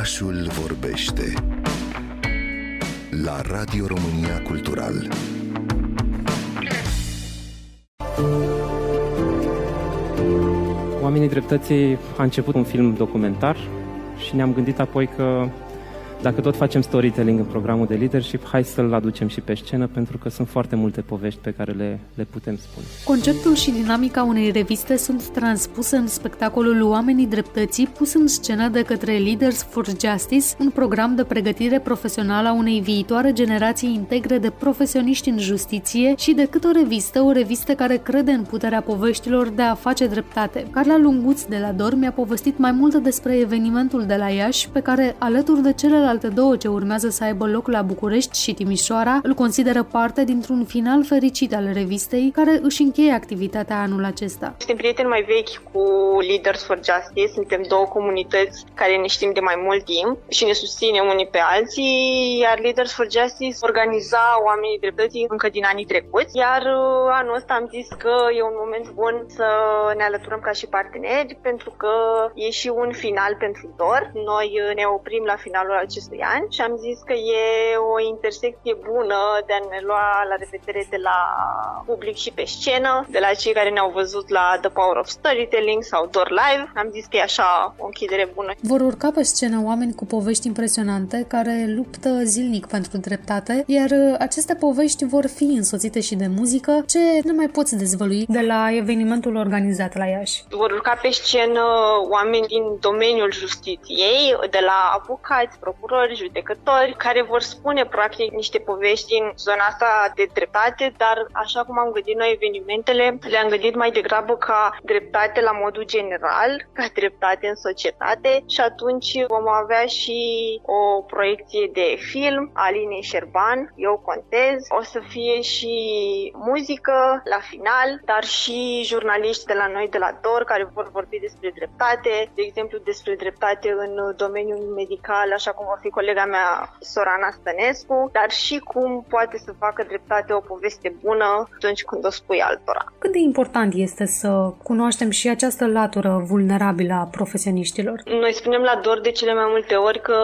Orașul vorbește la Radio România Cultural. Oamenii Dreptății a început un film documentar și ne-am gândit apoi că dacă tot facem storytelling în programul de leadership, hai să-l aducem și pe scenă, pentru că sunt foarte multe povești pe care le, le putem spune. Conceptul și dinamica unei reviste sunt transpuse în spectacolul Oamenii Dreptății, pus în scenă de către Leaders for Justice, un program de pregătire profesională a unei viitoare generații integre de profesioniști în justiție și decât o revistă, o revistă care crede în puterea poveștilor de a face dreptate. Carla Lunguț de la Dor mi-a povestit mai multe despre evenimentul de la Iași, pe care, alături de celelalte celelalte două ce urmează să aibă loc la București și Timișoara îl consideră parte dintr-un final fericit al revistei care își încheie activitatea anul acesta. Suntem prieteni mai vechi cu Leaders for Justice, suntem două comunități care ne știm de mai mult timp și ne susținem unii pe alții, iar Leaders for Justice organiza oamenii dreptății încă din anii trecuți, iar uh, anul ăsta am zis că e un moment bun să ne alăturăm ca și parteneri pentru că e și un final pentru DOR. Noi uh, ne oprim la finalul acestui acestui an și am zis că e o intersecție bună de a ne lua la revedere de la public și pe scenă, de la cei care ne-au văzut la The Power of Storytelling sau Door Live. Am zis că e așa o închidere bună. Vor urca pe scenă oameni cu povești impresionante care luptă zilnic pentru dreptate, iar aceste povești vor fi însoțite și de muzică. Ce nu mai poți dezvălui de la evenimentul organizat la Iași? Vor urca pe scenă oameni din domeniul justiției, de la avocați, procurori, procurori, judecători, care vor spune practic niște povești în zona asta de dreptate, dar așa cum am gândit noi evenimentele, le-am gândit mai degrabă ca dreptate la modul general, ca dreptate în societate și atunci vom avea și o proiecție de film, Aline Șerban, eu contez, o să fie și muzică la final, dar și jurnaliști de la noi de la DOR care vor vorbi despre dreptate, de exemplu despre dreptate în domeniul medical, așa cum vor fi colega mea Sorana Stănescu, dar și cum poate să facă dreptate o poveste bună atunci când o spui altora. Cât de important este să cunoaștem și această latură vulnerabilă a profesioniștilor? Noi spunem la DOR de cele mai multe ori că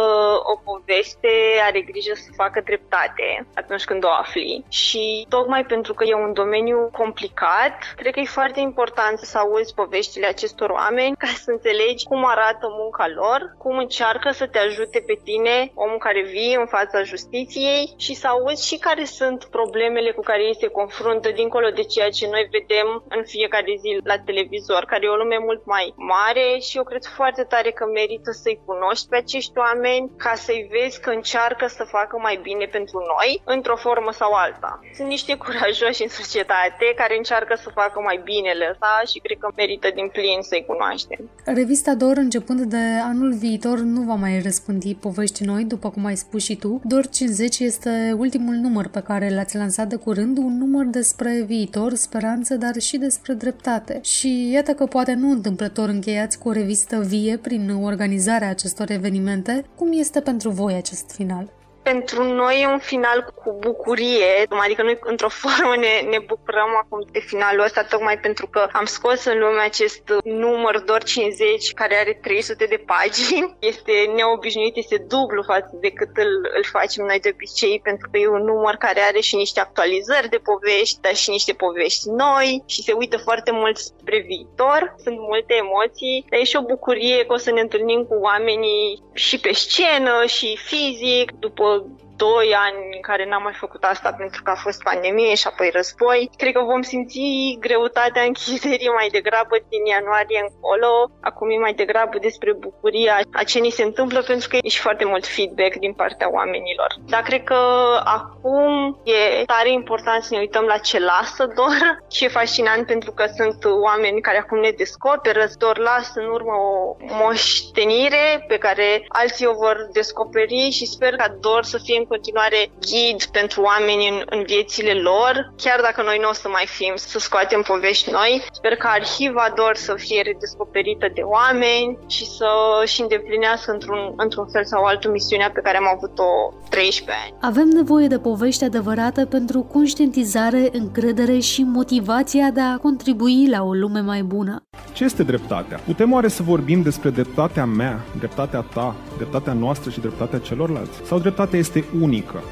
o poveste are grijă să facă dreptate atunci când o afli și tocmai pentru că e un domeniu complicat, cred că e foarte important să auzi poveștile acestor oameni ca să înțelegi cum arată munca lor, cum încearcă să te ajute pe tine tine, omul care vii în fața justiției și să auzi și care sunt problemele cu care ei se confruntă dincolo de ceea ce noi vedem în fiecare zi la televizor, care e o lume mult mai mare și eu cred foarte tare că merită să-i cunoști pe acești oameni ca să-i vezi că încearcă să facă mai bine pentru noi, într-o formă sau alta. Sunt niște curajoși în societate care încearcă să facă mai binele ăsta și cred că merită din plin să-i cunoaștem. Revista DOR, începând de anul viitor, nu va mai răspândi povești povești noi, după cum ai spus și tu. Dor 50 este ultimul număr pe care l-ați lansat de curând, un număr despre viitor, speranță, dar și despre dreptate. Și iată că poate nu întâmplător încheiați cu o revistă vie prin organizarea acestor evenimente. Cum este pentru voi acest final? Pentru noi e un final cu bucurie, adică noi într-o formă ne, ne bucurăm acum de finalul ăsta tocmai pentru că am scos în lume acest număr doar 50 care are 300 de pagini. Este neobișnuit, este dublu față de cât îl, îl facem noi de obicei pentru că e un număr care are și niște actualizări de povești, dar și niște povești noi și se uită foarte mult spre viitor. Sunt multe emoții, dar e și o bucurie că o să ne întâlnim cu oamenii și pe scenă și fizic după so doi ani în care n-am mai făcut asta pentru că a fost pandemie și apoi război. Cred că vom simți greutatea închiderii mai degrabă din ianuarie încolo. Acum e mai degrabă despre bucuria a ce ni se întâmplă pentru că e și foarte mult feedback din partea oamenilor. Dar cred că acum e tare important să ne uităm la ce lasă Dor și e fascinant pentru că sunt oameni care acum ne descoperă. Dor lasă în urmă o moștenire pe care alții o vor descoperi și sper ca Dor să fie în continuare ghid pentru oameni în, în viețile lor, chiar dacă noi nu o să mai fim, să scoatem povești noi. Sper că arhiva DOR să fie redescoperită de oameni și să și îndeplinească într-un, într-un fel sau altul misiunea pe care am avut-o 13 ani. Avem nevoie de povești adevărate pentru conștientizare, încredere și motivația de a contribui la o lume mai bună. Ce este dreptatea? Putem oare să vorbim despre dreptatea mea, dreptatea ta, dreptatea noastră și dreptatea celorlalți? Sau dreptatea este unică?